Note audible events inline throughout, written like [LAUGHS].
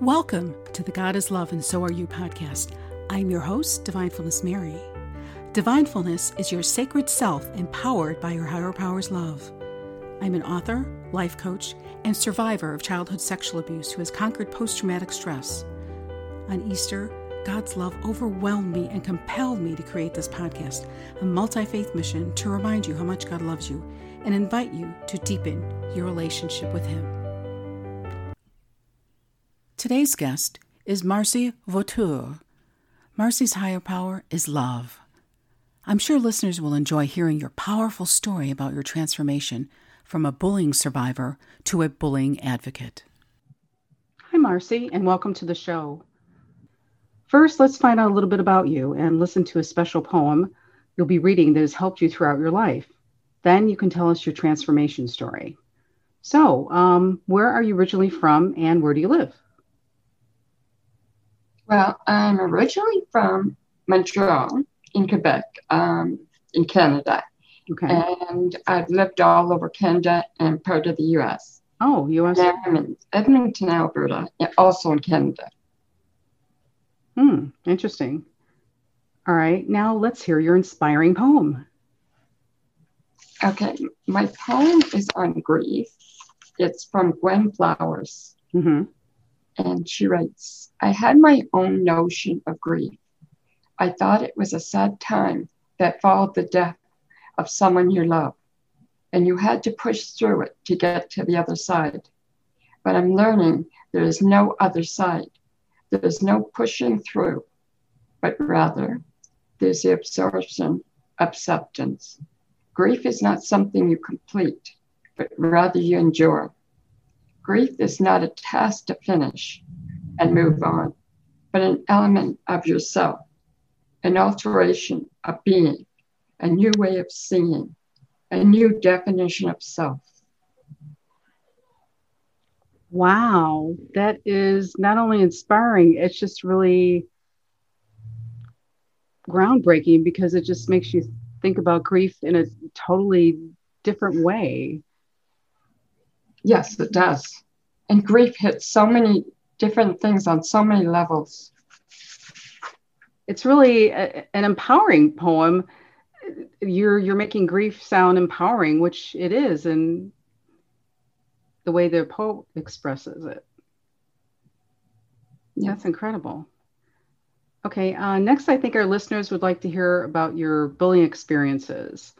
Welcome to the God is Love and So Are You podcast. I'm your host, Divinefulness Mary. Divinefulness is your sacred self empowered by your higher power's love. I'm an author, life coach, and survivor of childhood sexual abuse who has conquered post traumatic stress. On Easter, God's love overwhelmed me and compelled me to create this podcast, a multi faith mission to remind you how much God loves you and invite you to deepen your relationship with Him. Today's guest is Marcy Vautour. Marcy's higher power is love. I'm sure listeners will enjoy hearing your powerful story about your transformation from a bullying survivor to a bullying advocate. Hi, Marcy, and welcome to the show. First, let's find out a little bit about you and listen to a special poem you'll be reading that has helped you throughout your life. Then you can tell us your transformation story. So, um, where are you originally from and where do you live? Well, I'm originally from Montreal in Quebec, um, in Canada. Okay. And I've lived all over Canada and part of the US. Oh, US. And I'm in Edmonton, Alberta, also in Canada. Hmm, interesting. All right, now let's hear your inspiring poem. Okay, my poem is on grief. It's from Gwen Flowers. Mm-hmm. And she writes I had my own notion of grief. I thought it was a sad time that followed the death of someone you love, and you had to push through it to get to the other side. But I'm learning there is no other side. There is no pushing through, but rather there's the absorption, acceptance. Grief is not something you complete, but rather you endure. Grief is not a task to finish and move on, but an element of yourself, an alteration of being, a new way of seeing, a new definition of self. Wow, that is not only inspiring, it's just really groundbreaking because it just makes you think about grief in a totally different way. Yes, it does. And grief hits so many different things on so many levels. It's really a, an empowering poem. You're you're making grief sound empowering, which it is, and the way the poet expresses it. Yeah. That's incredible. Okay, uh, next, I think our listeners would like to hear about your bullying experiences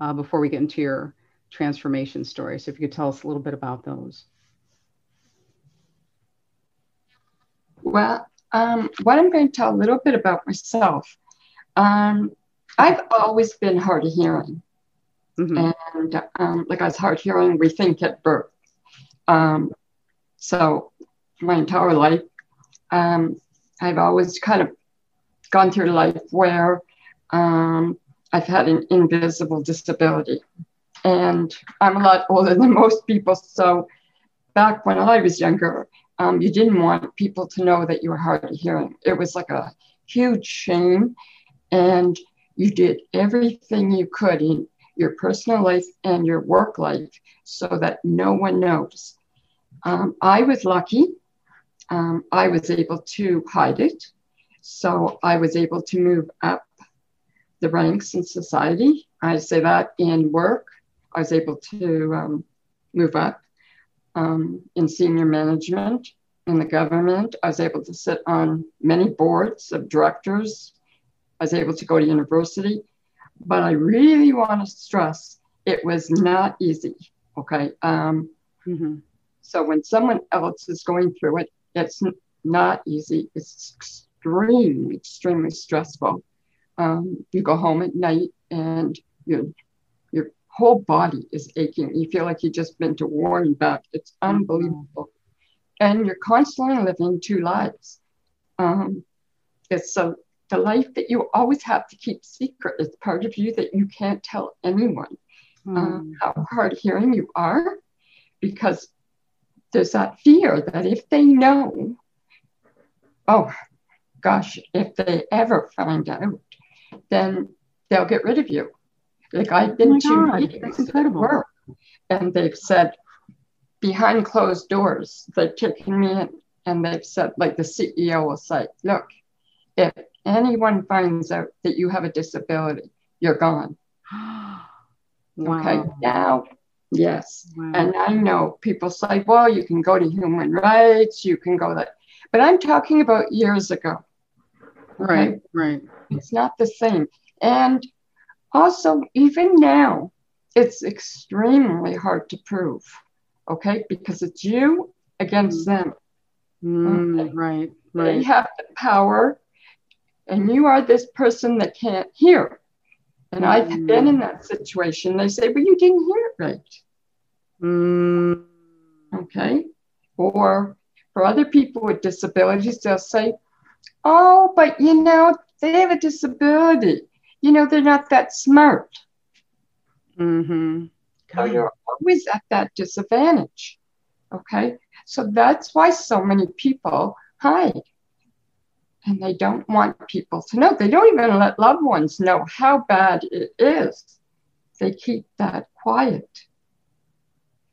uh, before we get into your transformation story. So, if you could tell us a little bit about those. Well, um, what I'm going to tell a little bit about myself. Um, I've always been hard of hearing. Mm-hmm. And um, like I was hard hearing, we think at birth. Um, so my entire life, um, I've always kind of gone through life where um, I've had an invisible disability. And I'm a lot older than [LAUGHS] most people. So back when I was younger, um, you didn't want people to know that you were hard of hearing. It was like a huge shame. And you did everything you could in your personal life and your work life so that no one knows. Um, I was lucky. Um, I was able to hide it. So I was able to move up the ranks in society. I say that in work. I was able to um, move up um, in senior management in the government. I was able to sit on many boards of directors. I was able to go to university. But I really want to stress it was not easy. Okay. Um, mm-hmm. So when someone else is going through it, it's not easy. It's extremely, extremely stressful. Um, you go home at night and your whole body is aching. You feel like you've just been to war and back. It's unbelievable and you're constantly living two lives. Um, it's so the life that you always have to keep secret. It's part of you that you can't tell anyone mm. um, how hard hearing you are, because there's that fear that if they know, oh gosh, if they ever find out, then they'll get rid of you. Like I've been oh to God, meetings at and they've said, behind closed doors. They've taken me in and they've said, like the CEO will say, look, if anyone finds out that you have a disability, you're gone. [GASPS] wow. Okay. Now, yes. Wow. And I know people say, well, you can go to human rights, you can go that. But I'm talking about years ago. Right, right. It's not the same. And also, even now, it's extremely hard to prove. Okay. Because it's you against mm. them. Mm, okay? Right, right. They have the power, and you are this person that can't hear. And mm. I've been in that situation. They say, well, you didn't hear it right. Mm. Okay. Or for other people with disabilities, they'll say, oh, but you know, they have a disability. You know, they're not that smart. Mm-hmm. So you're always at that disadvantage. Okay. So that's why so many people hide. And they don't want people to know. They don't even let loved ones know how bad it is. They keep that quiet.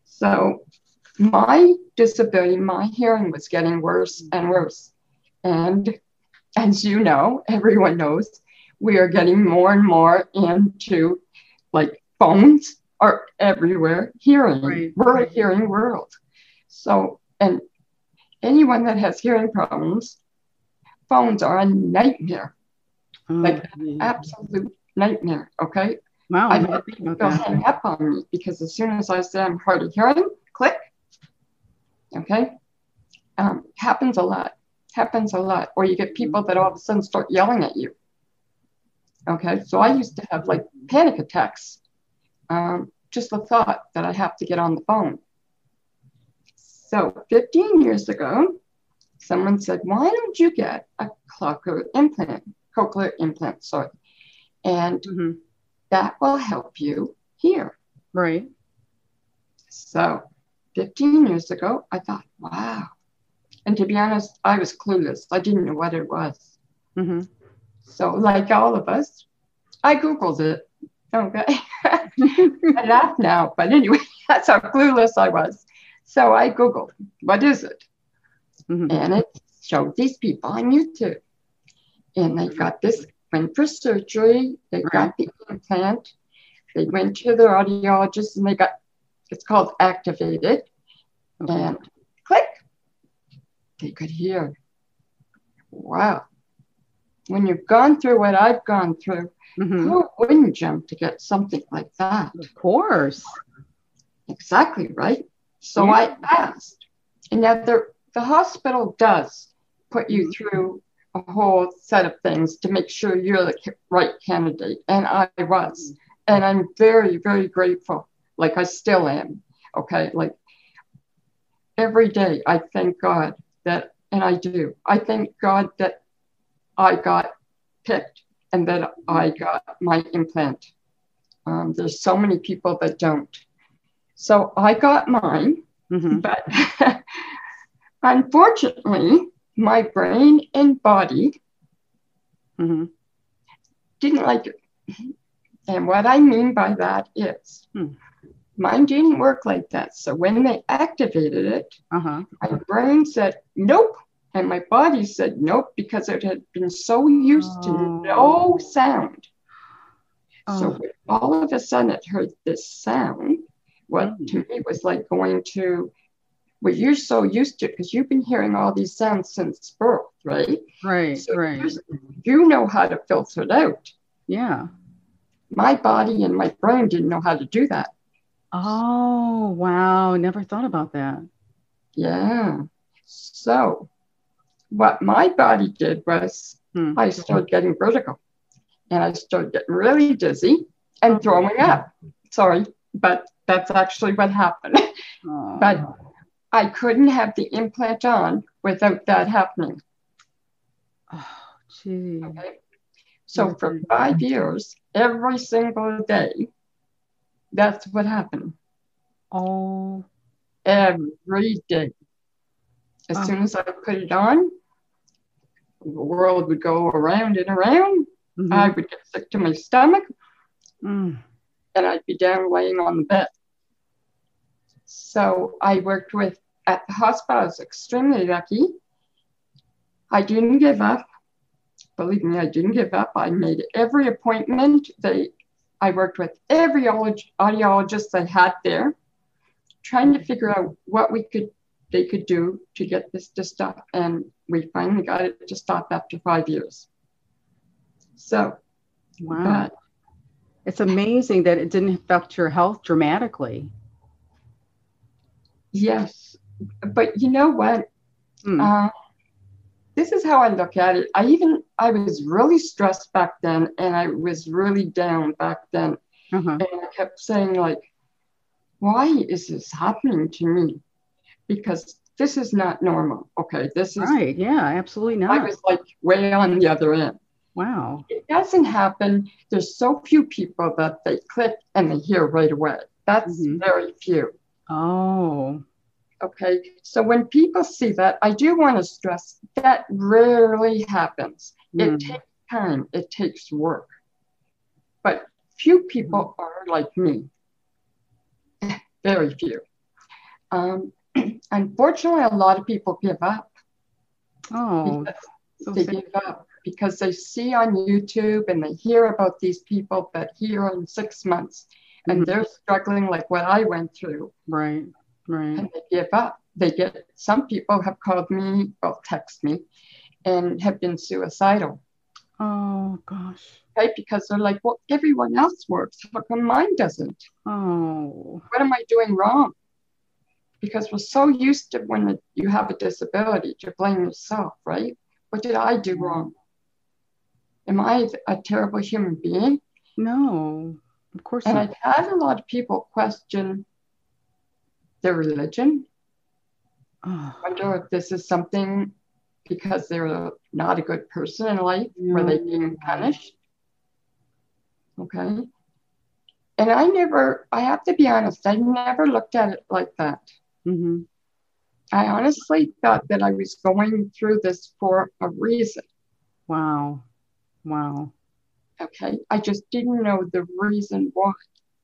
So my disability, my hearing was getting worse and worse. And as you know, everyone knows, we are getting more and more into like phones are everywhere, hearing. Right. We're a hearing world. So, and anyone that has hearing problems, phones are a nightmare. Oh, like absolute nightmare. Okay. Wow. I've had people hang up on me because as soon as I say I'm hard of hearing, click. Okay. Um, happens a lot. Happens a lot. Or you get people that all of a sudden start yelling at you. Okay. So I used to have like panic attacks. Um, just the thought that I have to get on the phone. So 15 years ago, someone said, why don't you get a cochlear implant, cochlear implant, sorry. And mm-hmm. that will help you hear. Right. So 15 years ago, I thought, wow. And to be honest, I was clueless. I didn't know what it was. Mm-hmm. So, like all of us, I Googled it. Okay. [LAUGHS] I laugh now, but anyway, [LAUGHS] that's how clueless I was. So I Googled, what is it? Mm-hmm. And it showed these people on YouTube. And they got this, went for surgery, they right. got the implant, they went to their audiologist and they got, it's called activated. Okay. And click, they could hear. Wow. When you've gone through what I've gone through, mm-hmm. who wouldn't jump to get something like that? Of course. Exactly, right? So yeah. I asked, and now the, the hospital does put you mm-hmm. through a whole set of things to make sure you're the right candidate. And I was. And I'm very, very grateful. Like I still am. Okay. Like every day, I thank God that, and I do, I thank God that I got picked and that I got my implant. Um, there's so many people that don't. So I got mine, mm-hmm. but [LAUGHS] unfortunately, my brain and body mm-hmm. didn't like it. And what I mean by that is hmm. mine didn't work like that. So when they activated it, uh-huh. my brain said, nope. And my body said, nope, because it had been so used oh. to no sound. Oh. So all of a sudden it heard this sound what mm-hmm. to me was like going to well you're so used to it because you've been hearing all these sounds since birth right right so right you know how to filter it out yeah my body and my brain didn't know how to do that oh wow never thought about that yeah so what my body did was hmm. i started getting vertigo and i started getting really dizzy and oh, throwing up sorry but that's actually what happened. [LAUGHS] but I couldn't have the implant on without that happening. Oh, gee. Okay. So for five years, every single day, that's what happened. Oh. Every day. As oh. soon as I put it on, the world would go around and around. Mm-hmm. I would get sick to my stomach. Mm. And I'd be down laying on the bed. So I worked with at the hospital, I was extremely lucky. I didn't give up. Believe me, I didn't give up. I made every appointment. They, I worked with every audiologist I had there, trying to figure out what we could, they could do to get this to stop. And we finally got it to stop after five years. So, wow. it's amazing that it didn't affect your health dramatically. Yes. But you know what? Mm. Uh, this is how I look at it. I even I was really stressed back then, and I was really down back then, uh-huh. and I kept saying like, "Why is this happening to me?" Because this is not normal. Okay, this is right. Yeah, absolutely not. I was like way on the other end. Wow. It doesn't happen. There's so few people that they click and they hear right away. That's mm-hmm. very few. Oh. Okay, so when people see that, I do want to stress that rarely happens. Mm. It takes time, it takes work. But few people mm. are like me, [LAUGHS] very few. Um, unfortunately, a lot of people give up. Oh, so they give up because they see on YouTube and they hear about these people that here in six months and mm-hmm. they're struggling like what I went through. Right. Right. And they give up. They get some people have called me or text me and have been suicidal. Oh gosh. Right? Because they're like, well, everyone else works. How come mine doesn't? Oh. What am I doing wrong? Because we're so used to when you have a disability to blame yourself, right? What did I do mm-hmm. wrong? Am I a terrible human being? No, of course and not. I've had a lot of people question their religion. Oh. I wonder if this is something because they're not a good person in life, no. were they being punished? Okay. And I never, I have to be honest, I never looked at it like that. Mm-hmm. I honestly thought that I was going through this for a reason. Wow. Wow. Okay. I just didn't know the reason why.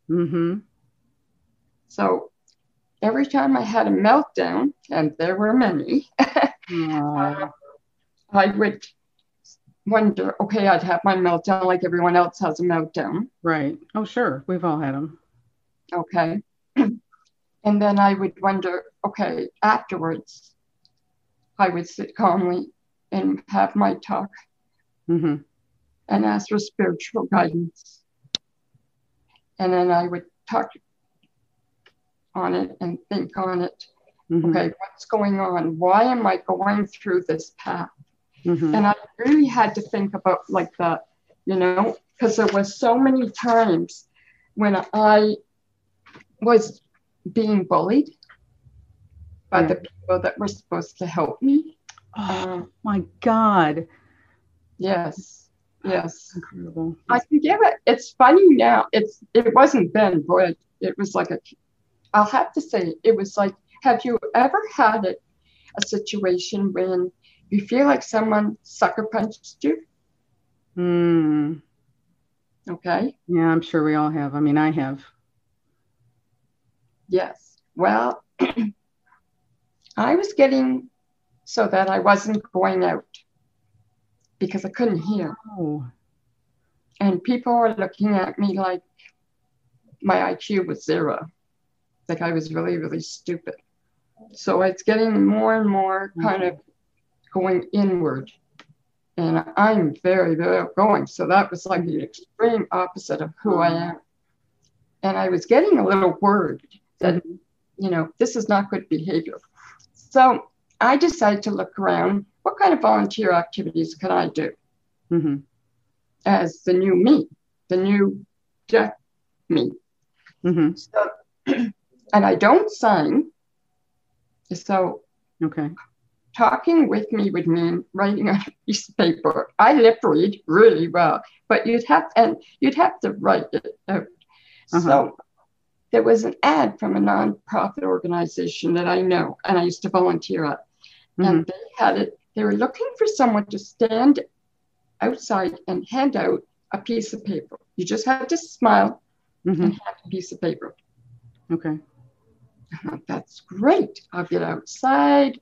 Mm-hmm. So every time I had a meltdown, and there were many, uh, [LAUGHS] I would wonder, okay, I'd have my meltdown like everyone else has a meltdown. Right. Oh, sure. We've all had them. Okay. [CLEARS THROAT] and then I would wonder, okay, afterwards, I would sit calmly and have my talk mm-hmm. and ask for spiritual guidance. And then I would talk on it and think on it. Mm-hmm. Okay, what's going on? Why am I going through this path? Mm-hmm. And I really had to think about like that, you know, because there was so many times when I was being bullied by yeah. the people that were supposed to help me. Oh um, my God. Yes. Yes. Incredible. I can give it. It's funny now. It's it wasn't then, boy. It was like a I'll have to say, it was like, have you ever had it, a situation when you feel like someone sucker punched you? Hmm. Okay. Yeah, I'm sure we all have. I mean, I have. Yes. Well, [CLEARS THROAT] I was getting so that I wasn't going out because I couldn't hear. Oh. And people were looking at me like my IQ was zero like I was really, really stupid. So it's getting more and more kind of going inward. And I'm very, very outgoing. So that was like the extreme opposite of who I am. And I was getting a little worried that, you know, this is not good behavior. So I decided to look around what kind of volunteer activities could I do mm-hmm. as the new me, the new deaf me. Mm-hmm. So [CLEARS THROAT] and I don't sign. So, okay. Talking with me would mean writing [LAUGHS] on a piece of paper. I lip read really well, but you'd have and you'd have to write it out. Uh-huh. So there was an ad from a nonprofit organization that I know, and I used to volunteer at, mm-hmm. and they had it. They were looking for someone to stand outside and hand out a piece of paper. You just had to smile mm-hmm. and hand a piece of paper. Okay that It's great. I'll get outside.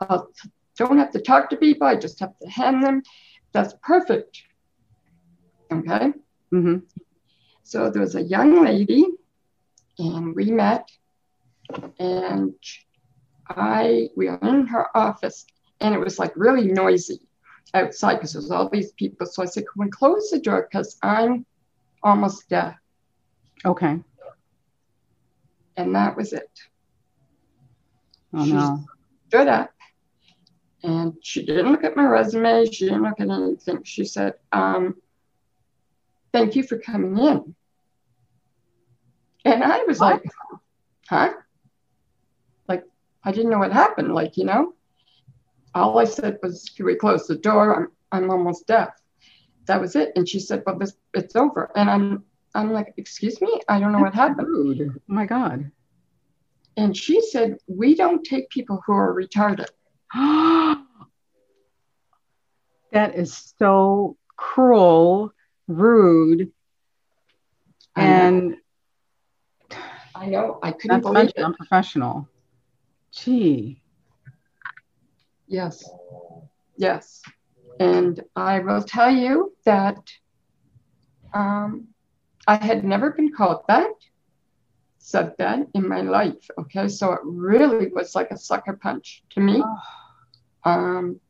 I don't have to talk to people. I just have to hand them. That's perfect. Okay. Mm-hmm. So there was a young lady, and we met, and I we were in her office, and it was like really noisy outside because there's all these people. So I said, "Can we close the door? Because I'm almost deaf." Okay. And that was it. Oh she no. stood up, and she didn't look at my resume. She didn't look at anything. She said, um, "Thank you for coming in." And I was What? like, "Huh?" Like I didn't know what happened. Like you know, all I said was, "Can we close the door? I'm I'm almost deaf." That was it. And she said, "Well, this it's over." And I'm I'm like, "Excuse me, I don't know what happened." Rude. Oh my God. And she said, "We don't take people who are retarded." [GASPS] that is so cruel, rude, and I know. I couldn't not believe mention it. unprofessional. Gee. Yes. Yes. And I will tell you that um, I had never been called that, said that in my life. Okay. So it really was like a sucker punch to me. Um,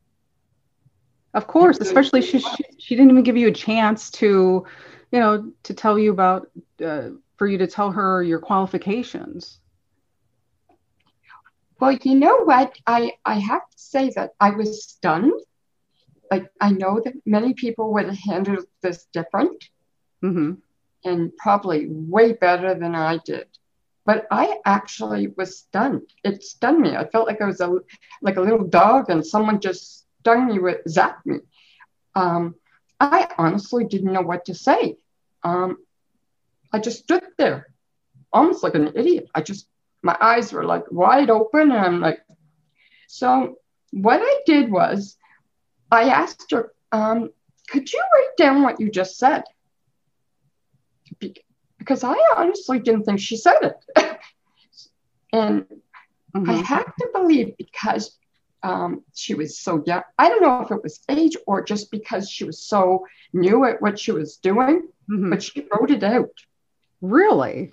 Of course, especially she, she she didn't even give you a chance to, you know, to tell you about uh, for you to tell her your qualifications. well, you know what? I, I have to say that I was stunned. Like, I know that many people would have handled this different. hmm and probably way better than I did. But I actually was stunned. It stunned me. I felt like I was a like a little dog and someone just stung me with zapped me. Um, I honestly didn't know what to say. Um, I just stood there, almost like an idiot. I just my eyes were like wide open, and I'm like, so what I did was, I asked her, um, could you write down what you just said? Be- because I honestly didn't think she said it. [LAUGHS] and Mhm. I have to believe because um, she was so young. I don't know if it was age or just because she was so new at what she was doing, Mhm. but she wrote it out. Really?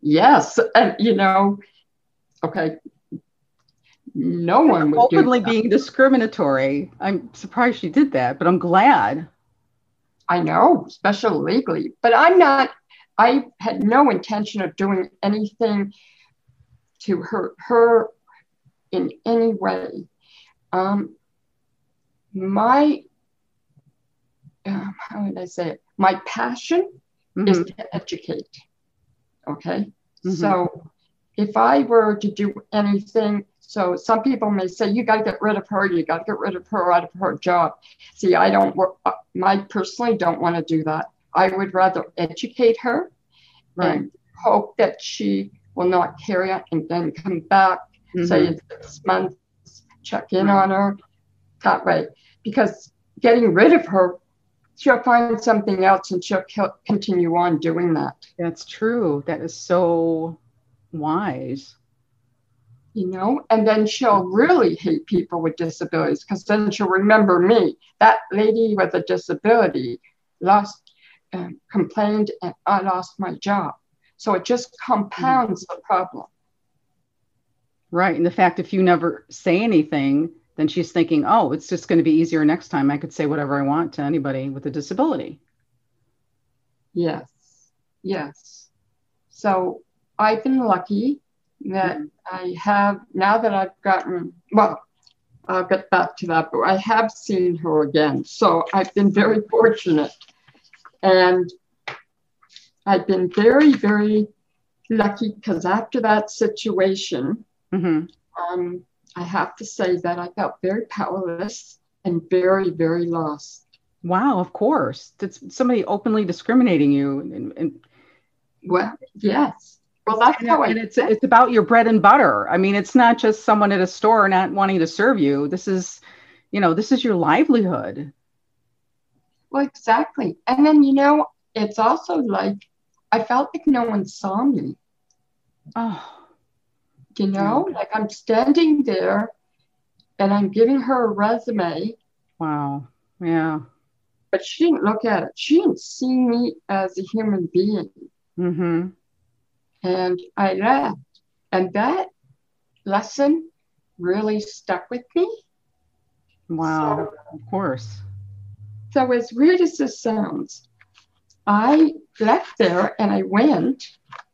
Yes. And, you know, okay, no one would Openly being discriminatory. I'm surprised she did that, but I'm glad. I know, especially legally, but I'm not, I had no intention of doing anything to hurt her in any way. Um, my, um, how would I say it? My passion is Mhm. to educate. Okay. Mhm. So if I were to do anything, so some people may say, you got to get rid of her, you got to get rid of her out of her job. See, I don't work, I personally don't want to do that. I would rather educate her Right. and hope that she will not carry it and then come back, say Mhm. in six months, check in on her that way. Because getting rid of her, she'll find something else and she'll continue on doing that. That's true. That is so wise. you know, and then she'll really hate people with disabilities because then she'll remember me. That lady with a disability lost, um, complained, and I lost my job. So it just compounds the problem. Right. And the fact if you never say anything, then she's thinking, oh, it's just going to be easier next time. I could say whatever I want to anybody with a disability. Yes, yes. So I've been lucky that I have, now that I've gotten, well, I'll get back to that, but I have seen her again. So I've been very fortunate. And I've been very, very lucky because after that situation, hmm um, I have to say that I felt very powerless and very, very lost. Wow, of course. That's somebody openly discriminating you. And, and, Well, yes. Well, that's and, how I it's it's about your bread and butter. I mean, it's not just someone at a store not wanting to serve you. This is, you know, this is your livelihood. Well, exactly. And then, you know, it's also like I felt like no one saw me. Oh, You know, mm. like I'm standing there and I'm giving her a resume. Wow. Yeah. But she didn't look at it. She didn't see me as a human being. Mm-hmm. And I left. And that lesson really stuck with me. Wow. So, of course. So, as weird as this sounds, I left there and I went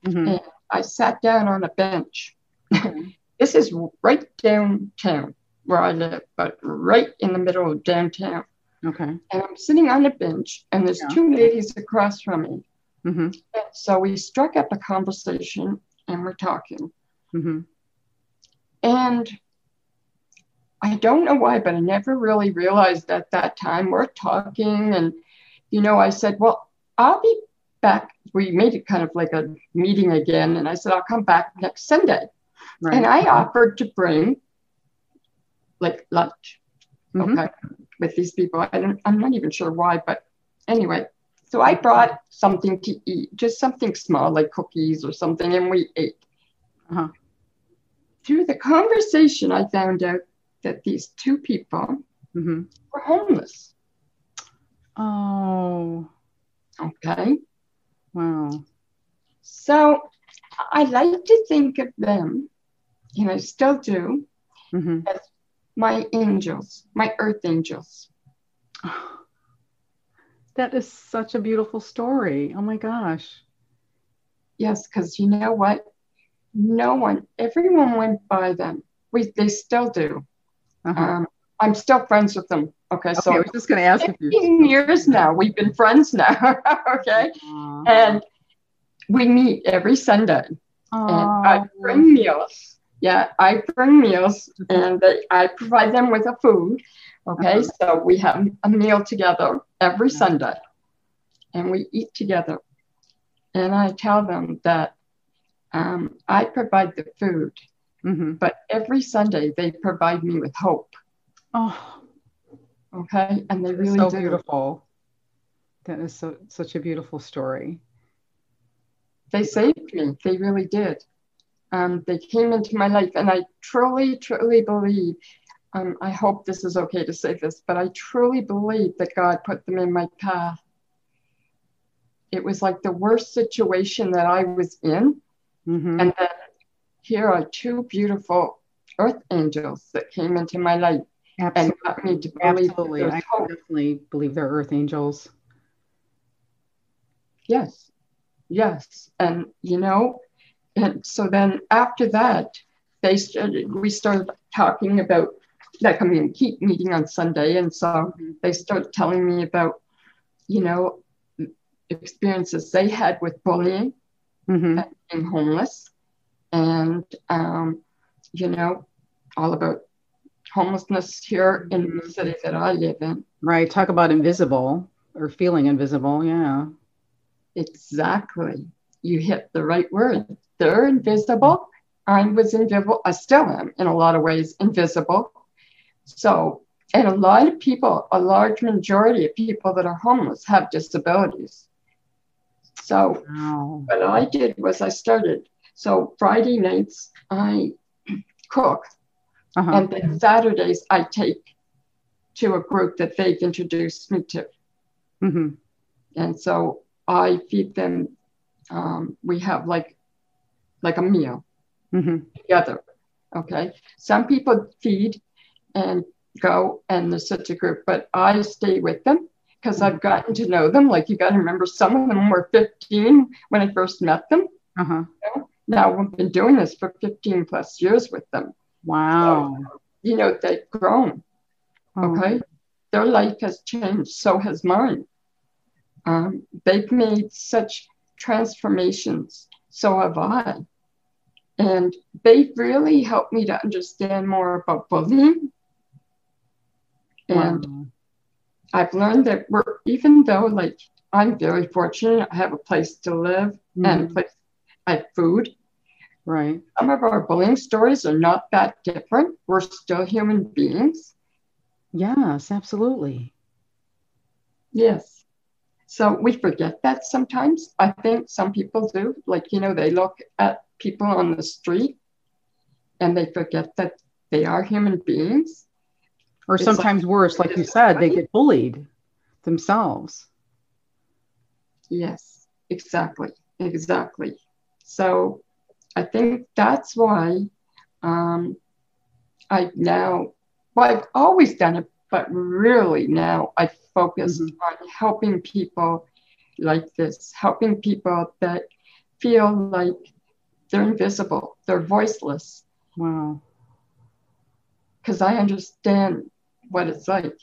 mm-hmm. and I sat down on a bench. [LAUGHS] this is right downtown where I live, but right in the middle of downtown. Okay. And I'm sitting on a bench, and there's yeah. two ladies across from me. Mm-hmm. so we struck up a conversation and we're talking. Mm-hmm. And I don't know why, but I never really realized at that time we're talking. And, you know, I said, Well, I'll be back. We made it kind of like a meeting again. And I said, I'll come back next Sunday. Right. And I offered to bring like lunch. Mm-hmm. Okay. With these people. I don't, I'm not even sure why, but anyway. So I brought something to eat, just something small like cookies or something, and we ate. Uh-huh. Through the conversation, I found out that these two people mm-hmm. were homeless. Oh. Okay. Wow. So I like to think of them, and I still do, mm-hmm. as my angels, my earth angels. that is such a beautiful story. Oh my gosh. Yes, because you know what? No one, everyone went by them. We, they still do. Uh-huh. Um, I'm still friends with them. Okay, okay so I was just going to ask 15 you. years now. We've been friends now. [LAUGHS] okay, and we meet every Sunday, and I bring meals yeah, I bring meals and they, I provide them with a food. Okay, uh-huh. so we have a meal together every Sunday and we eat together. And I tell them that um, I provide the food, mm-hmm. but every Sunday they provide me with hope. Oh, okay, and they really so do. beautiful. That is so such a beautiful story. They saved me. They really did um, they came into my life. And I truly, truly believe, um, I hope this is okay to say this, but I truly believe that God put them in my path. It was like the worst situation that I was in. Mm-hmm. And then here are two beautiful earth angels that came into my life Absolutely. and got me to believe. Absolutely. I hope. definitely believe they're earth angels. Yes. Yes. And, you know, and so then after that, they started, we started talking about like I mean keep meeting on Sunday. And so they started telling me about, you know, experiences they had with bullying mm-hmm. and being homeless and um, you know, all about homelessness here in the mm-hmm. city that I live in. Right. Talk about invisible or feeling invisible. Yeah. Exactly. You hit the right word they're invisible. I was invisible. I still am in a lot of ways invisible. So, and a lot of people, a large majority of people that are homeless have disabilities. So, wow. what I did was I started. So, Friday nights, I [CLEARS THROAT] cook. Uh-huh. And then Saturdays, I take to a group that they've introduced me to. Mm-hmm. And so I feed them. Um, we have like like a meal mm-hmm. together. Okay. Some people feed and go and there's such a group, but I stay with them because I've gotten to know them. Like you got to remember, some of them were 15 when I first met them. Uh-huh. You know? Now we've been doing this for 15 plus years with them. Wow. So, you know, they've grown. Oh. Okay. Their life has changed. So has mine. Um, they've made such transformations. So have I. And they really helped me to understand more about bullying. And wow. I've learned that we're, even though like I'm very fortunate, I have a place to live mm-hmm. and place, I have food. Right. Some of our bullying stories are not that different. We're still human beings. Yes, absolutely. Yes. So we forget that sometimes. I think some people do. Like, you know, they look at people on the street and they forget that they are human beings. Or sometimes like, worse, like you said, they get bullied themselves. Yes, exactly. Exactly. So I think that's why um, I now, well, I've always done it, but really now I focus mm-hmm. on helping people like this, helping people that feel like they're invisible, they're voiceless. Wow. Because I understand what it's like.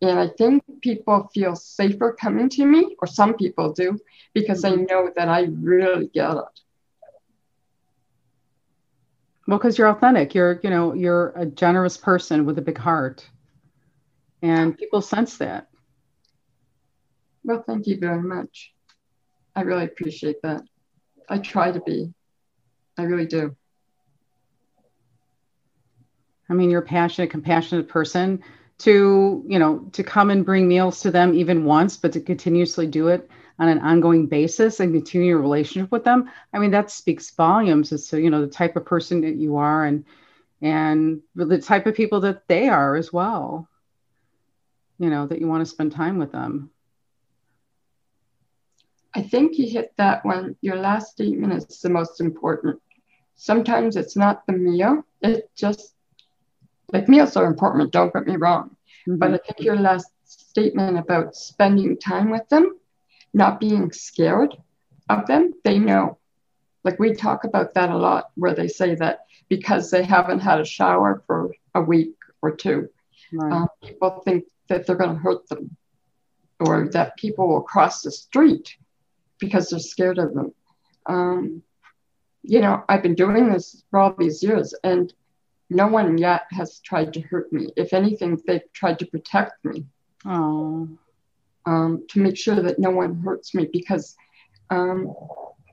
And I think people feel safer coming to me, or some people do, because mm-hmm. they know that I really get it. Well, because you're authentic. You're, you know, you're a generous person with a big heart. And people sense that. Well, thank you very much. I really appreciate that. I try to be. I really do. I mean, you're a passionate, compassionate person to, you know, to come and bring meals to them even once, but to continuously do it on an ongoing basis and continue your relationship with them. I mean, that speaks volumes as to, you know, the type of person that you are and and the type of people that they are as well. You know, that you want to spend time with them. I think you hit that one. Your last statement is the most important. Sometimes it's not the meal, it just like meals are important, don't get me wrong. Mm-hmm. But I think your last statement about spending time with them, not being scared of them, they know. Like we talk about that a lot, where they say that because they haven't had a shower for a week or two, right. um, people think that they're going to hurt them or that people will cross the street because they're scared of them. Um, you know, I've been doing this for all these years, and no one yet has tried to hurt me. If anything, they've tried to protect me. Oh. Um, to make sure that no one hurts me because um,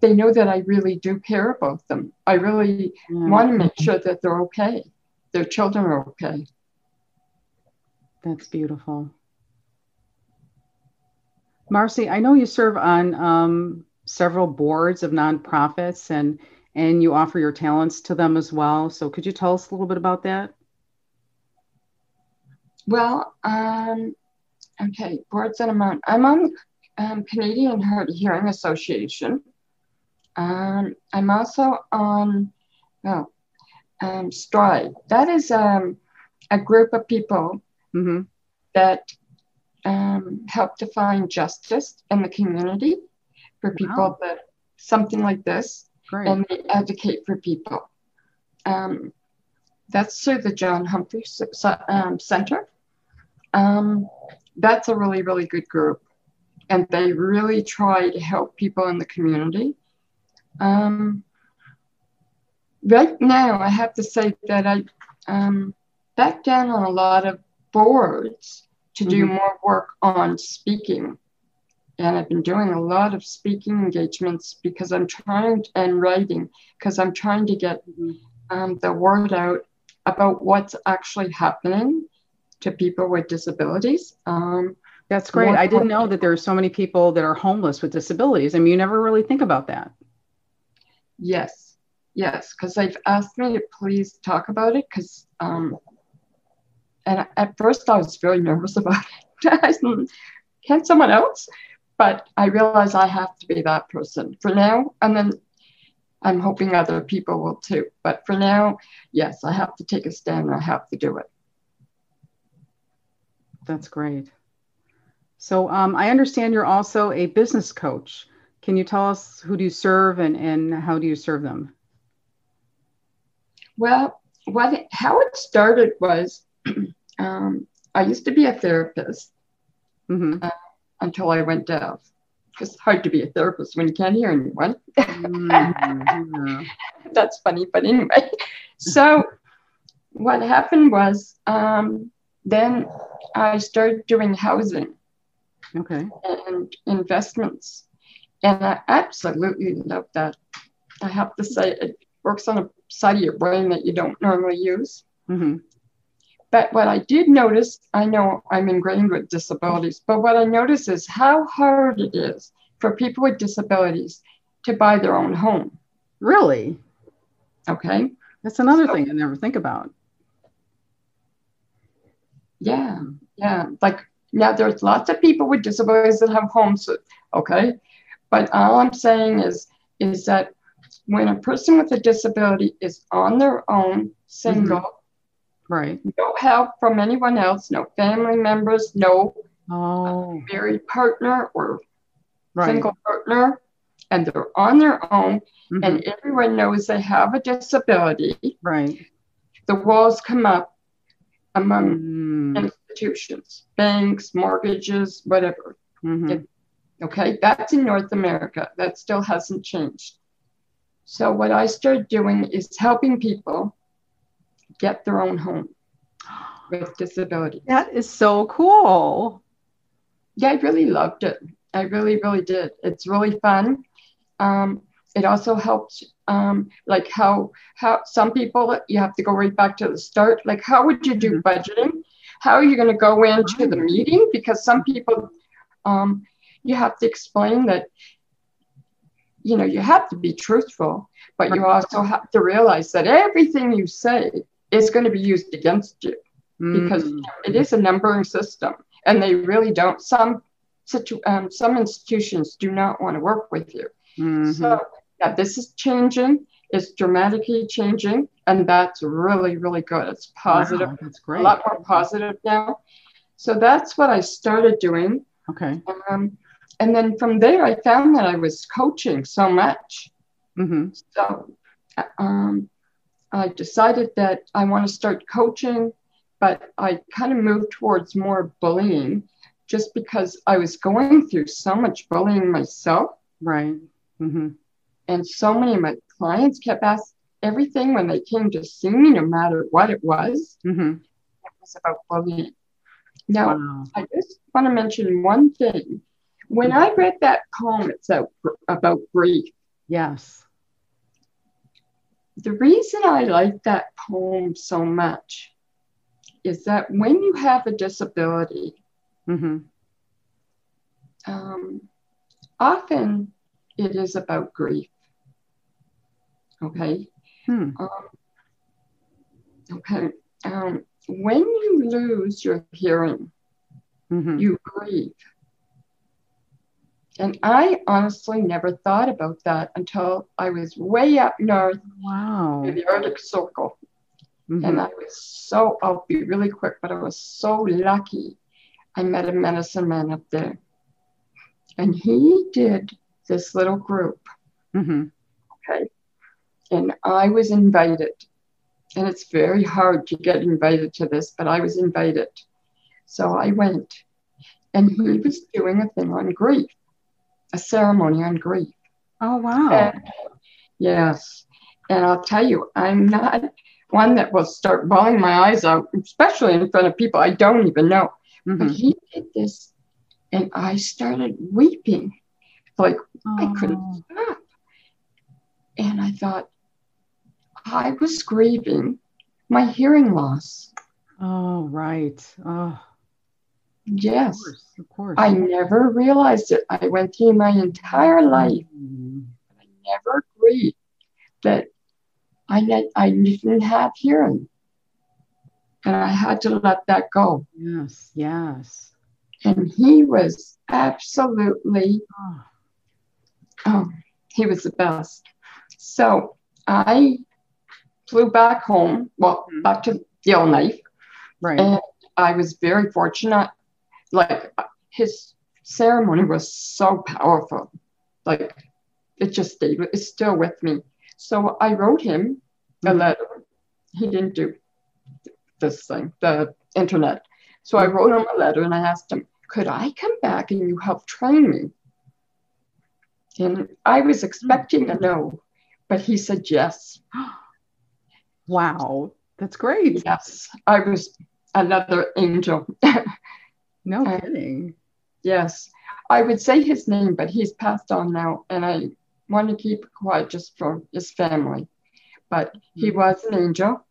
they know that I really do care about them. I really yeah. want to make sure that they're okay, their children are okay. That's beautiful. Marcy, I know you serve on um, several boards of nonprofits and and you offer your talents to them as well. So could you tell us a little bit about that? Well, um, okay, boards and amount. I'm on um, Canadian Hearing Association. Um, I'm also on oh, um, Stride. That is um, a group of people mm-hmm. that um, help to find justice in the community for people wow. that something like this, Great. and they advocate for people. Um, that's through the John Humphrey um, Center. Um, that's a really, really good group, and they really try to help people in the community. Um, right now, I have to say that I um, back down on a lot of boards to do mm-hmm. more work on speaking. And I've been doing a lot of speaking engagements because I'm trying and writing because I'm trying to get mm-hmm. um, the word out about what's actually happening to people with disabilities. Um, That's great. I didn't know that there are so many people that are homeless with disabilities. I mean, you never really think about that. Yes, yes, because they've asked me to please talk about it because um, and at first I was very nervous about [LAUGHS] it. Can someone else? But I realized I have to be that person for now. And then I'm hoping other people will too. But for now, yes, I have to take a stand. I have to do it. That's great. So um, I understand you're also a business coach. Can you tell us who do you serve and, and how do you serve them? Well, what how it started was [CLEARS THROAT] um, I used to be a therapist mm-hmm. uh, until I went deaf. It's hard to be a therapist when you can't hear anyone. mm-hmm. [LAUGHS] That's funny, but anyway. So what happened was um, then I started doing housing okay. and investments. And I absolutely love that. I have to say, it works on a side of your brain that you don't normally use. Mm-hmm. But what I did notice, I know I'm ingrained with disabilities, but what I notice is how hard it is for people with disabilities to buy their own home. Really? Okay. That's another so, thing I never think about. Yeah, yeah. Like now, there's lots of people with disabilities that have homes. Okay, but all I'm saying is is that when a person with a disability is on their own, single, mm-hmm. Right, no help from anyone else, no family members, no oh. married partner or right. single partner, and they're on their own, mm-hmm. and everyone knows they have a disability, right, the walls come up among mm. institutions, banks, mortgages, whatever. Mm-hmm. It, okay, that's in North America. That still hasn't changed. So what I started doing is helping people get their own home [GASPS] with disability. That is so cool. Yeah, I really loved it. I really, really did. It's really fun. Um, it also helped, um, like how how some people you have to go right back to the start like how would you do mm-hmm. budgeting how are you going to go into the meeting because some people um, you have to explain that you know you have to be truthful but you also have to realize that everything you say is going to be used against you because mm. it is a numbering system and they really don't some situ- um, some institutions do not want to work with you mm-hmm. so yeah, this is changing. It's dramatically changing, and that's really, really good. It's positive. Wow, that's great. A lot more positive now. So that's what I started doing. Okay. Um, and then from there, I found that I was coaching so much. Mm-hmm. So um, I decided that I want to start coaching, but I kind of moved towards more bullying just because I was going through so much bullying myself. Right. Mm-hmm. And so many of my clients kept asking everything when they came to see me, no matter what it was. Mm-hmm. It was about bullying. Now, wow. I just want to mention one thing. When I read that poem, it's about grief. Yes. The reason I like that poem so much is that when you have a disability, mm-hmm. um, often it is about grief. Okay. Hmm. Um, okay. Um, when you lose your hearing, mm-hmm. you grieve. And I honestly never thought about that until I was way up north wow. in the Arctic Circle. Mm-hmm. And I was so, I'll be really quick, but I was so lucky. I met a medicine man up there. And he did this little group. Mm-hmm. Okay and I was invited. And it's very hard to get invited to this, but I was invited. So I went, and he was doing a thing on grief, a ceremony on grief. Oh, wow. And, yes. And I'll tell you, I'm not one that will start bawling my eyes out, especially in front of people I don't even know. Mm-hmm. But he did this, and I started weeping. Like, oh. I couldn't stop. And I thought, I was grieving my hearing loss. Oh, right. Oh. Yes. Of course. Of course. I never realized it. I went through my entire life. Mm. I never grieved that I, I didn't have hearing. And I had to let that go. Yes, yes. And he was absolutely, oh, oh he was the best. So I flew back home, well, mm-hmm. back to Yellowknife. Right. And I was very fortunate. Like his ceremony was so powerful. Like it just stayed, it's still with me. So I wrote him a mm-hmm. letter. He didn't do this thing, the internet. So I wrote him a letter and I asked him, could I come back and you help train me? And I was expecting a no, but he said yes. [GASPS] Wow, that's great. Yes, I was another angel. [LAUGHS] no uh, kidding. Yes, I would say his name, but he's passed on now, and I want to keep it quiet just for his family. But he mm-hmm. was an angel.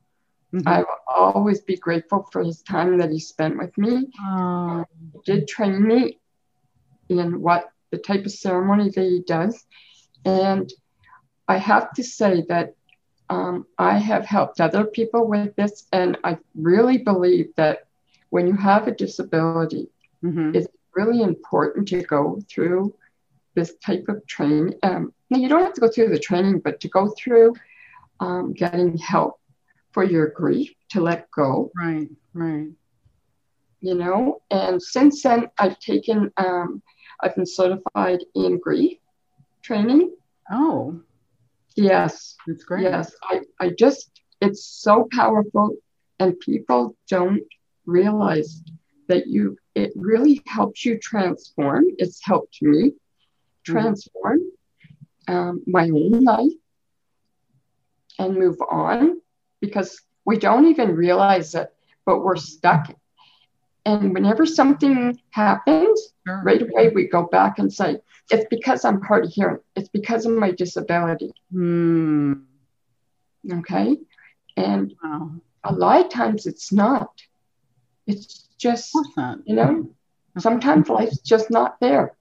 Mm-hmm. I will always be grateful for his time that he spent with me. Oh. He did train me in what the type of ceremony that he does. And I have to say that um, I have helped other people with this, and I really believe that when you have a disability, mm-hmm. it's really important to go through this type of training. Um, you don't have to go through the training, but to go through um, getting help for your grief to let go. Right, right. You know, and since then, I've taken, um, I've been certified in grief training. Oh, yes. That's great. Yes, I, I just, it's so powerful, and people don't realize that you, it really helps you transform. It's helped me transform um, my own life and move on because we don't even realize it, but we're stuck. And whenever something happens, sure. right away we go back and say, it's because I'm hard of hearing. It's because of my disability. Mm. Okay. And wow. a lot of times it's not. It's just, you know, sometimes life's just not there.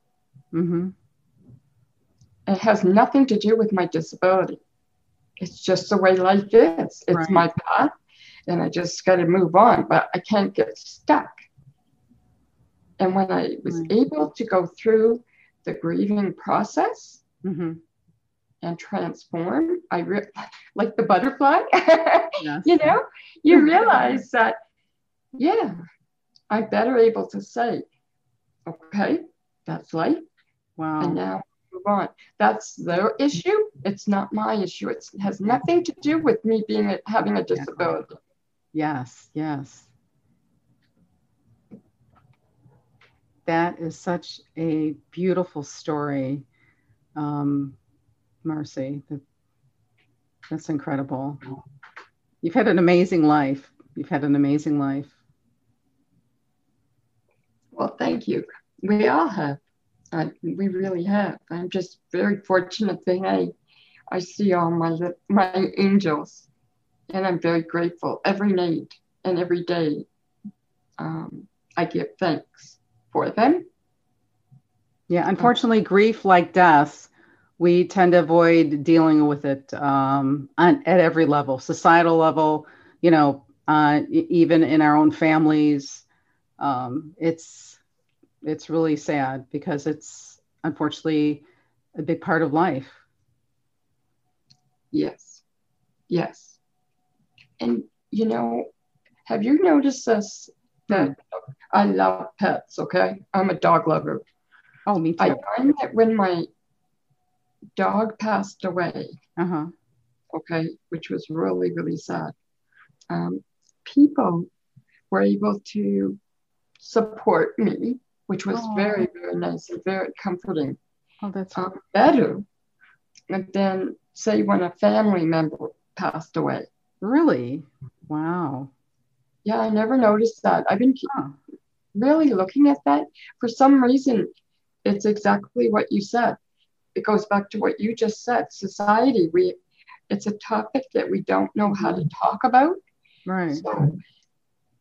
Mm-hmm. It has nothing to do with my disability it's just the way life is. It's right. my path, and I just got to move on, but I can't get stuck. And when I was right. able to go through the grieving process mm-hmm. and transform, I re- like the butterfly, [LAUGHS] yes. you know, you [LAUGHS] realize that, yeah, I'm better able to say, okay, that's life. Wow. And now move on. That's their issue. It's not my issue. It's, it has nothing to do with me being a, having a disability. Yes, yes. That is such a beautiful story, um, Marcy. That, that's incredible. You've had an amazing life. You've had an amazing life. Well, thank you. We all have. I, we really have. I'm just very fortunate that I, I see all my my angels, and I'm very grateful every night and every day. Um, I give thanks for them. Yeah, unfortunately, grief like death, we tend to avoid dealing with it um, on, at every level, societal level. You know, uh, even in our own families, um, it's it's really sad because it's unfortunately a big part of life. Yes. Yes. And you know, have you noticed this that hmm. I love pets, okay? I'm a dog lover. Oh, me too. I find that when my dog passed away, uh-huh. okay, which was really, really sad, um, people were able to support me which was oh. very, very nice and very comforting. Oh, that's um, better than, say, when a family member passed away. Really? Wow. Yeah, I never noticed that. I've been huh. really looking at that. For some reason, it's exactly what you said. It goes back to what you just said. Society, we it's a topic that we don't know how to talk about. Right. So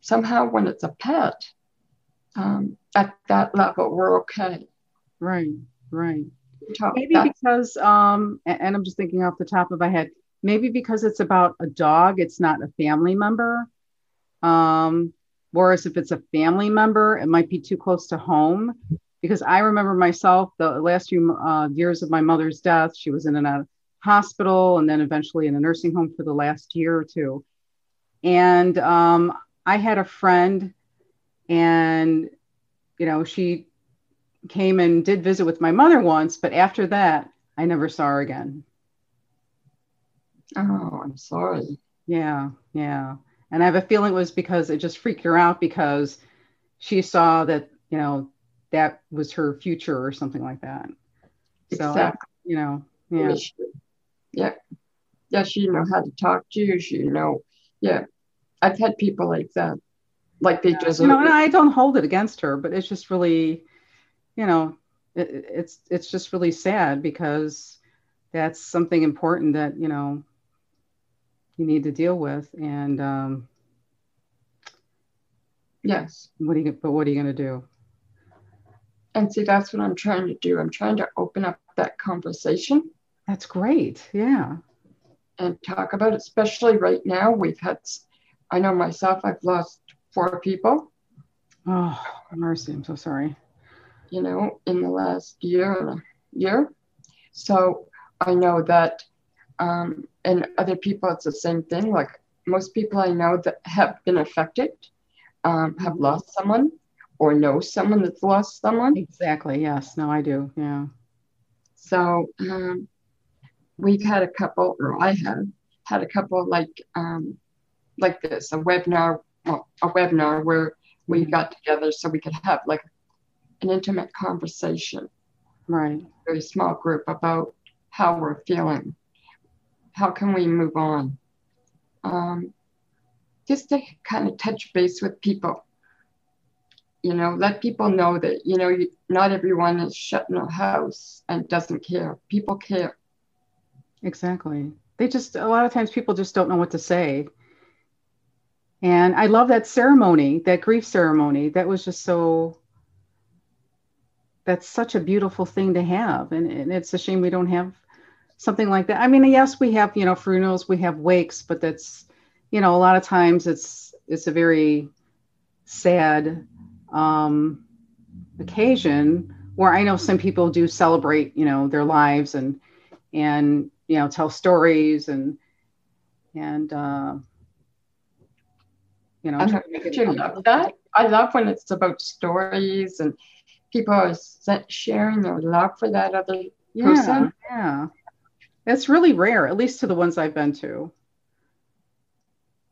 somehow when it's a pet, um, at that level, we're okay. Right, right. Maybe because, um, and I'm just thinking off the top of my head, maybe because it's about a dog, it's not a family member. Um, whereas if it's a family member, it might be too close to home. Because I remember myself, the last few uh, years of my mother's death, she was in a hospital and then eventually in a nursing home for the last year or two. And um, I had a friend and, you know, she came and did visit with my mother once, but after that, I never saw her again. Oh, I'm sorry. Yeah, yeah. And I have a feeling it was because it just freaked her out because she saw that, you know, that was her future or something like that. So, exactly. you know, yeah. Yeah. Yeah, she know how to talk to you. She know, yeah. I've had people like that like they just you know and i don't hold it against her but it's just really you know it, it's it's just really sad because that's something important that you know you need to deal with and um yes. what are you but what are you going to do? And see that's what i'm trying to do. I'm trying to open up that conversation. That's great. Yeah. And talk about it, especially right now. We've had, I know myself, I've lost four people. Oh, mercy. I'm so sorry. You know, in the last year, year. So I know that, um, and other people, it's the same thing. Like most people I know that have been affected um, have lost someone or know someone that's lost someone. Exactly. Yes. No, I do. Yeah. So um, we've had a couple, or I have had a couple like um, like this, a webinar, well, a webinar where we mm-hmm. got together so we could have like an intimate conversation. Right. Very small group about how we're feeling. How can we move on? Um, just to kind of touch base with people. You know, let people know that, you know, you, not everyone is shut in a house and doesn't care. People care. Exactly. They just, a lot of times people just don't know what to say. And I love that ceremony, that grief ceremony. That was just so, that's such a beautiful thing to have. And, and it's a shame we don't have something like that. I mean, yes, we have, you know, funerals, we have wakes, but that's, you know, a lot of times it's, it's a very sad um, occasion where I know some people do celebrate, you know, their lives and, and, you know, tell stories and, and, uh, you know, uh-huh. I love that. I love when it's about stories and people are sharing their love for that other yeah, person. Yeah. That's really rare, at least to the ones I've been to.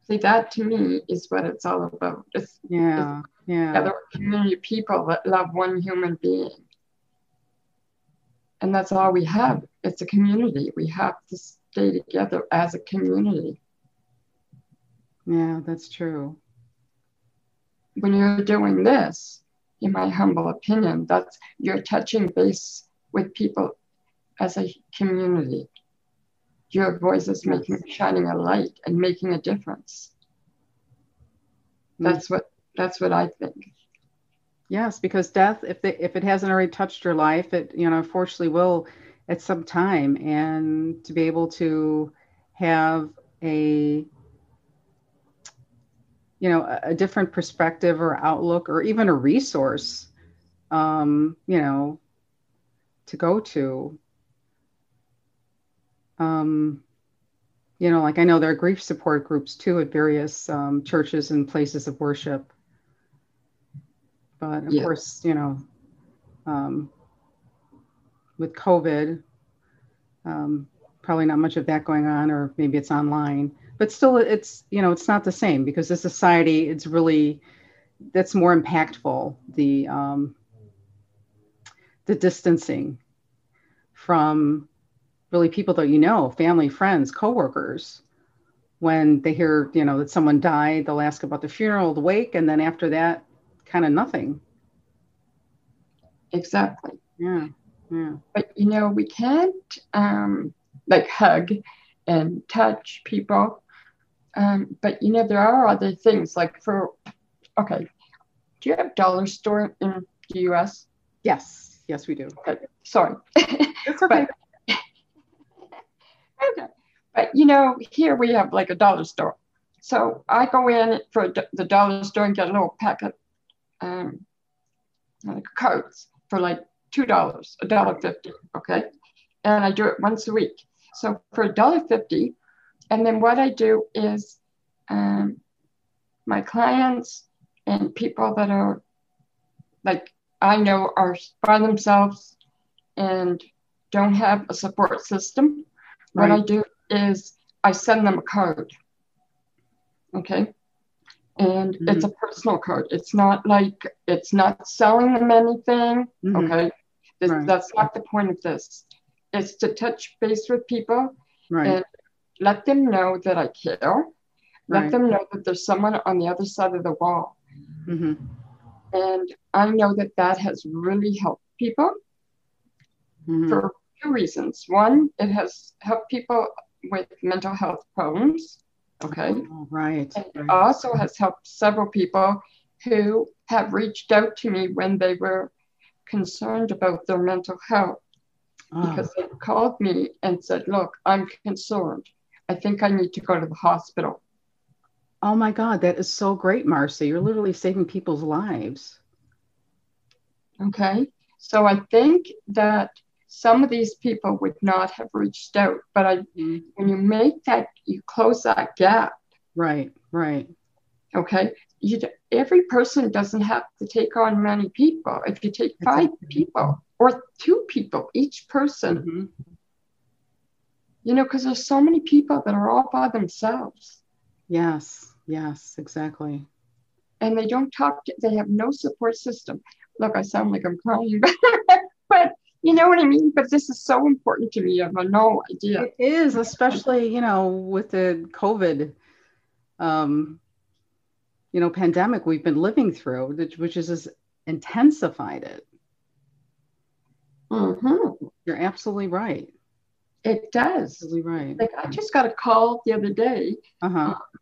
See, that to me is what it's all about. It's, yeah, it's yeah. Other community people that love one human being. And that's all we have. It's a community. We have to stay together as a community. Yeah, that's true. When you're doing this, in my humble opinion, that's you're touching base with people as a community. Your voice is making shining a light and making a difference. Mm. that's what that's what i think. Yes because death if they, if it hasn't already touched your life it you know unfortunately will at some time. And to be able to have a you know a, a different perspective or outlook or even a resource um you know to go to um, you know, like I know there are grief support groups too at various um, churches and places of worship. But of yeah. course, you know, um, with COVID, um, probably not much of that going on, or maybe it's online. But still, it's you know, it's not the same because the society, it's really that's more impactful. The um, the distancing from really people that you know, family, friends, coworkers. When they hear, you know, that someone died, they'll ask about the funeral, the wake, and then after that, kind of nothing. Exactly. Yeah. Yeah. But you know, we can't um, like hug and touch people. Um, but you know, there are other things like for okay, do you have dollar store in the US? Yes, yes, we do. Okay. Sorry. [LAUGHS] It's okay. but, [LAUGHS] okay. But you know, here we have like a dollar store. So I go in for the dollar store and get a little packet, um, like cards for like two dollars, a dollar fifty. Okay, and I do it once a week. So for a dollar fifty, and then what I do is, um, my clients and people that are like I know are by themselves and don't have a support system Right. What I do is I send them a card. Okay. And mm-hmm. it's a personal card. It's not like it's not selling them anything. Mm-hmm. Okay. This, right. That's not the point of this. It's to touch base with people right. and let them know that I care. Let right. them know that there's someone on the other side of the wall. Mm-hmm. And I know that that has really helped people mm-hmm. for two reasons. One, it has helped people with mental health problems. Okay. Oh, right. And right. it also has helped several people who have reached out to me when they were concerned about their mental health oh. because they called me and said, Look, I'm concerned. I think I need to go to the hospital. Oh my God, that is so great, Marcy. You're literally saving people's lives. Okay. So I think that some of these people would not have reached out, but I, mm-hmm. when you make that, you close that gap. Right, right. Okay. You, every person doesn't have to take on many people. If you take five exactly. people or two people, each person, mm-hmm. You know, because there's so many people that are all by themselves. Yes, yes, exactly. And they don't talk, to, they have no support system. Look, I sound like I'm crying, [LAUGHS] but you know what I mean? But this is so important to me. I have no idea. It is, especially, you know, with the COVID, um, you know, pandemic we've been living through, which has intensified it. Mm-hmm. You're absolutely right. It does. Absolutely right. Like I just got a call the other day. Uh-huh. Uh,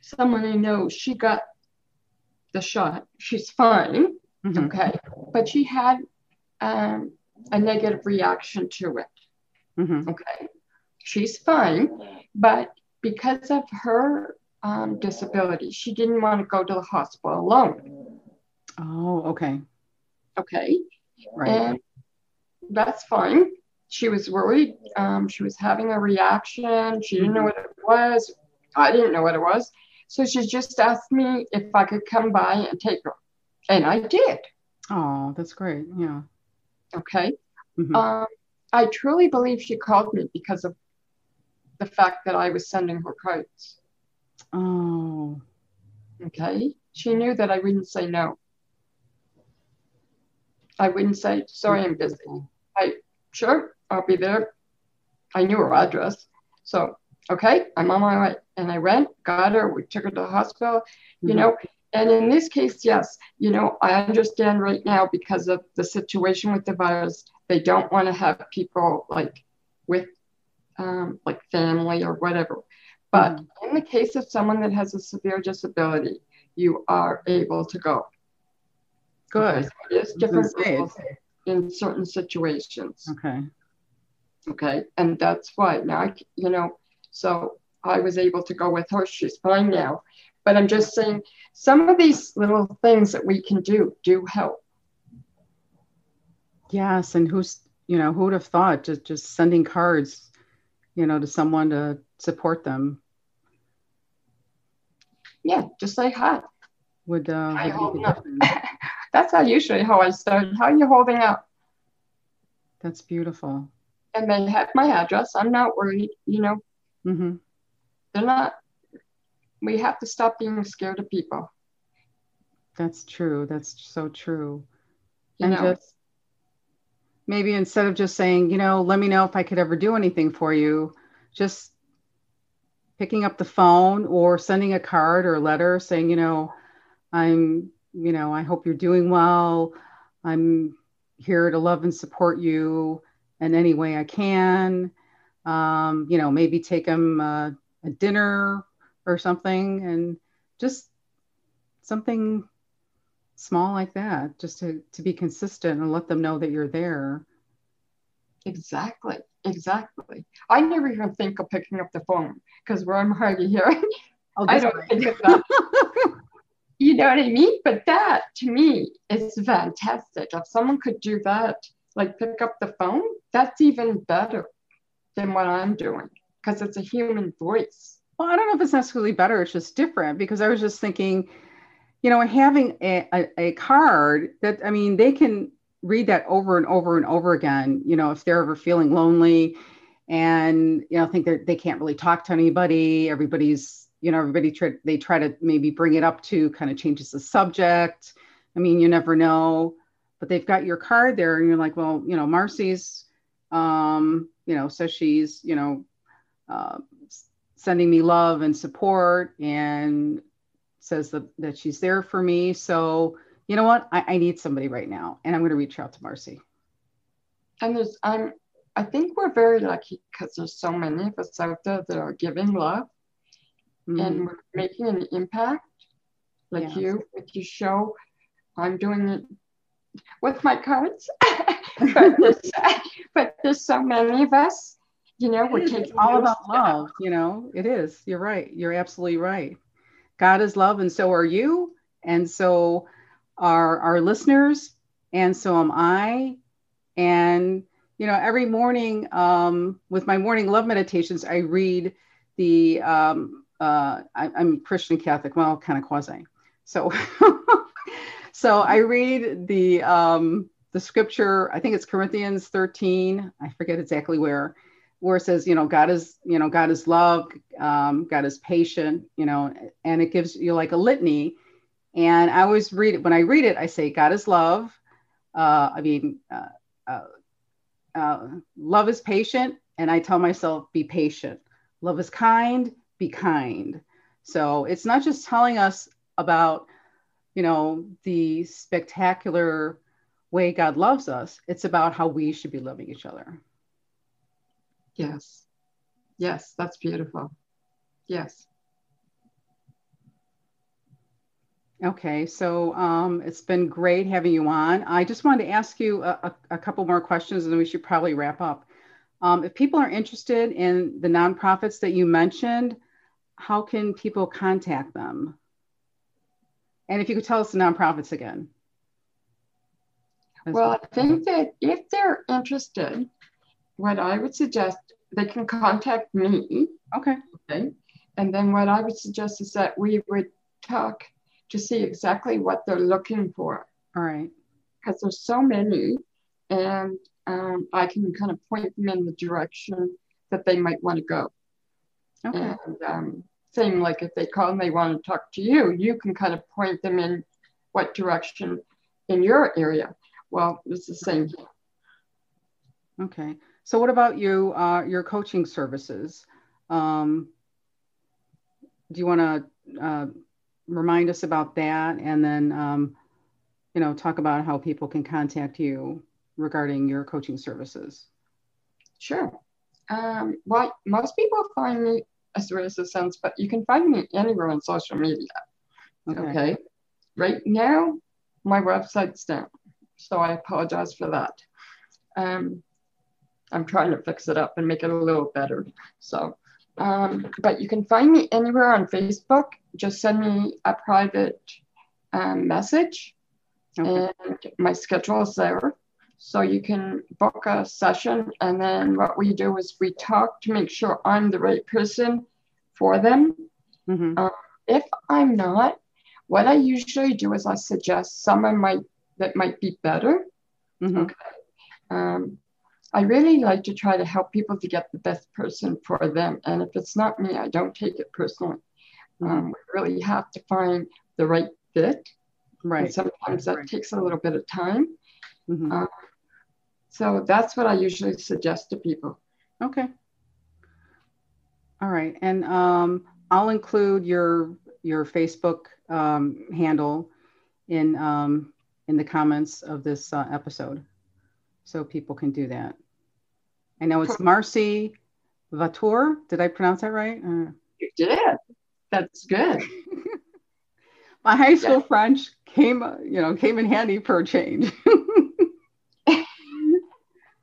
someone I know, she got the shot. She's fine. Mm-hmm. Okay. But she had um, a negative reaction to it. Mm-hmm. Okay. She's fine. But because of her um, disability, she didn't want to go to the hospital alone. Oh, okay. Okay. Right. And that's fine. She was worried. Um, she was having a reaction. She didn't know what it was. I didn't know what it was. So she just asked me if I could come by and take her. And I did. Oh, that's great. Yeah. Okay. Mm-hmm. Um, I truly believe she called me because of the fact that I was sending her cards. Oh. Okay. She knew that I wouldn't say no. I wouldn't say, sorry, I'm busy. I, sure, I'll be there. I knew her address. So okay, I'm on my way. And I went, got her, we took her to the hospital, mm-hmm. you know. And in this case, yes, you know, I understand right now because of the situation with the virus, they don't want to have people like with um, like family or whatever. But mm-hmm. in the case of someone that has a severe disability, you are able to go. Good. Okay, so it is different in certain situations. Okay. Okay. And that's why now, you know, so I was able to go with her. She's fine now. But I'm just saying some of these little things that we can do do help. Yes. And who's, you know, who would have thought just, just sending cards, you know, to someone to support them? Yeah, just say hi. Would, uh, would [LAUGHS] That's how usually how I start. How are you holding up? That's beautiful. And they have my address. I'm not worried, you know. Mm-hmm. They're not, we have to stop being scared of people. That's true. That's so true. You and know, just maybe instead of just saying, you know, let me know if I could ever do anything for you, just picking up the phone or sending a card or a letter saying, you know, I'm, you know, I hope you're doing well. I'm here to love and support you in any way I can um, you know, maybe take them uh, a dinner or something and just something small like that, just to, to be consistent and let them know that you're there. Exactly. Exactly. I never even think of picking up the phone because where I'm hard of hearing, [LAUGHS] oh, I don't think [LAUGHS] of that. you know what I mean? But that to me is fantastic. If someone could do that, like pick up the phone, that's even better than what I'm doing because it's a human voice. Well, I don't know if it's necessarily better. It's just different because I was just thinking, you know, having a, a, a card that, I mean, they can read that over and over and over again, you know, if they're ever feeling lonely and, you know, think that they can't really talk to anybody. Everybody's, you know, everybody try, they try to maybe bring it up to kind of changes the subject. I mean, you never know, but they've got your card there and you're like, well, you know, Marcy's, um, you know, so she's, you know, uh, sending me love and support and says that, that she's there for me. So, you know what? I, I need somebody right now. And I'm going to reach out to Marcy. And there's, I'm, I think we're very lucky because there's so many of us out there that are giving love mm-hmm. and we're making an impact like yes. you with your show. I'm doing it with my cards. [LAUGHS] but, there's, [LAUGHS] but there's so many of us, You know, we're taking all about love. You know, it is. You're right. You're absolutely right. God is love, and so are you, and so are our listeners, and so am I. And you know, every morning um, with my morning love meditations, I read the. Um, uh, I, am Christian Catholic, well, kind of quasi. So, [LAUGHS] so I read the um, the scripture. I think it's Corinthians 13. I forget exactly where, where it says, you know, God is, you know, God is love, um, God is patient, you know, and it gives you like a litany. And I always read it when I read it. I say, God is love. Uh, I mean, uh, uh, uh love is patient, and I tell myself, be patient. Love is kind, be kind. So it's not just telling us about, you know, the spectacular way God loves us. It's about how we should be loving each other. Yes. Yes, that's beautiful. Yes. Okay, so um, it's been great having you on. I just wanted to ask you a, a, a couple more questions and then we should probably wrap up. Um, if people are interested in the nonprofits that you mentioned, how can people contact them? And if you could tell us the nonprofits again. Well, I think that if they're interested, what I would suggest, they can contact me. Okay. Okay. And then what I would suggest is that we would talk to see exactly what they're looking for. All right. Because there's so many, and um, I can kind of point them in the direction that they might want to go. Okay. And um, same like if they call and they want to talk to you, you can kind of point them in what direction in your area. Well, it's the same thing. Okay. So what about you, uh, your coaching services? Um, do you want to uh, remind us about that and then, um, you know, talk about how people can contact you regarding your coaching services? Sure. Um, well, most people find me as weird as it sounds, but you can find me anywhere on social media. Okay. okay. Right now, my website's down, so I apologize for that. Um, I'm trying to fix it up and make it a little better. So, um, but you can find me anywhere on Facebook. Just send me a private um, message, okay. and my schedule is there. So you can book a session, and then what we do is we talk to make sure I'm the right person for them. Mm-hmm. Uh, if I'm not, what I usually do is I suggest someone might that might be better. Mm-hmm. Okay. Um, I really like to try to help people to get the best person for them, and if it's not me, I don't take it personally. Mm-hmm. Um, we really have to find the right fit. Right. And sometimes that right. takes a little bit of time. Mm-hmm. Uh, so that's what I usually suggest to people. Okay. All right, and um, I'll include your your Facebook um, handle in um, in the comments of this uh, episode, so people can do that. I know it's Marcy Vautour. Did I pronounce that right? Uh, you did. That's good. [LAUGHS] My high school yeah. French came, you know, came in handy for a change. [LAUGHS]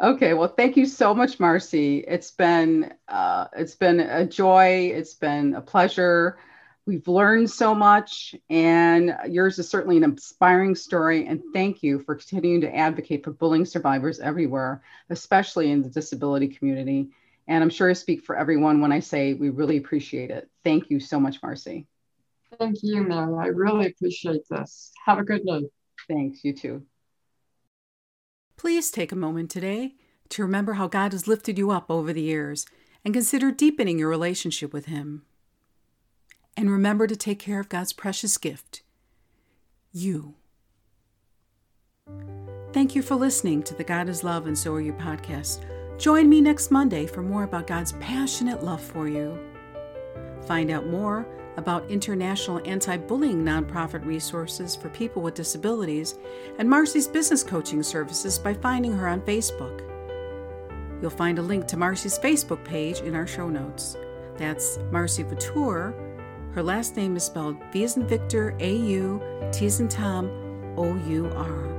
Okay, well, thank you so much, Marcy. It's been uh, it's been a joy. It's been a pleasure. We've learned so much, and yours is certainly an inspiring story. And thank you for continuing to advocate for bullying survivors everywhere, especially in the disability community. And I'm sure I speak for everyone when I say we really appreciate it. Thank you so much, Marcy. Thank you, Mary. I really appreciate this. Have a good night. Thanks. You too. Please take a moment today to remember how God has lifted you up over the years and consider deepening your relationship with Him. And remember to take care of God's precious gift, you. Thank you for listening to the God is Love and So Are You podcast. Join me next Monday for more about God's passionate love for you. Find out more about international anti bullying nonprofit resources for people with disabilities and Marcy's business coaching services by finding her on Facebook. You'll find a link to Marcy's Facebook page in our show notes. That's Marcy Vautour. Her last name is spelled V as in Victor, A U, T as in Tom, O U R.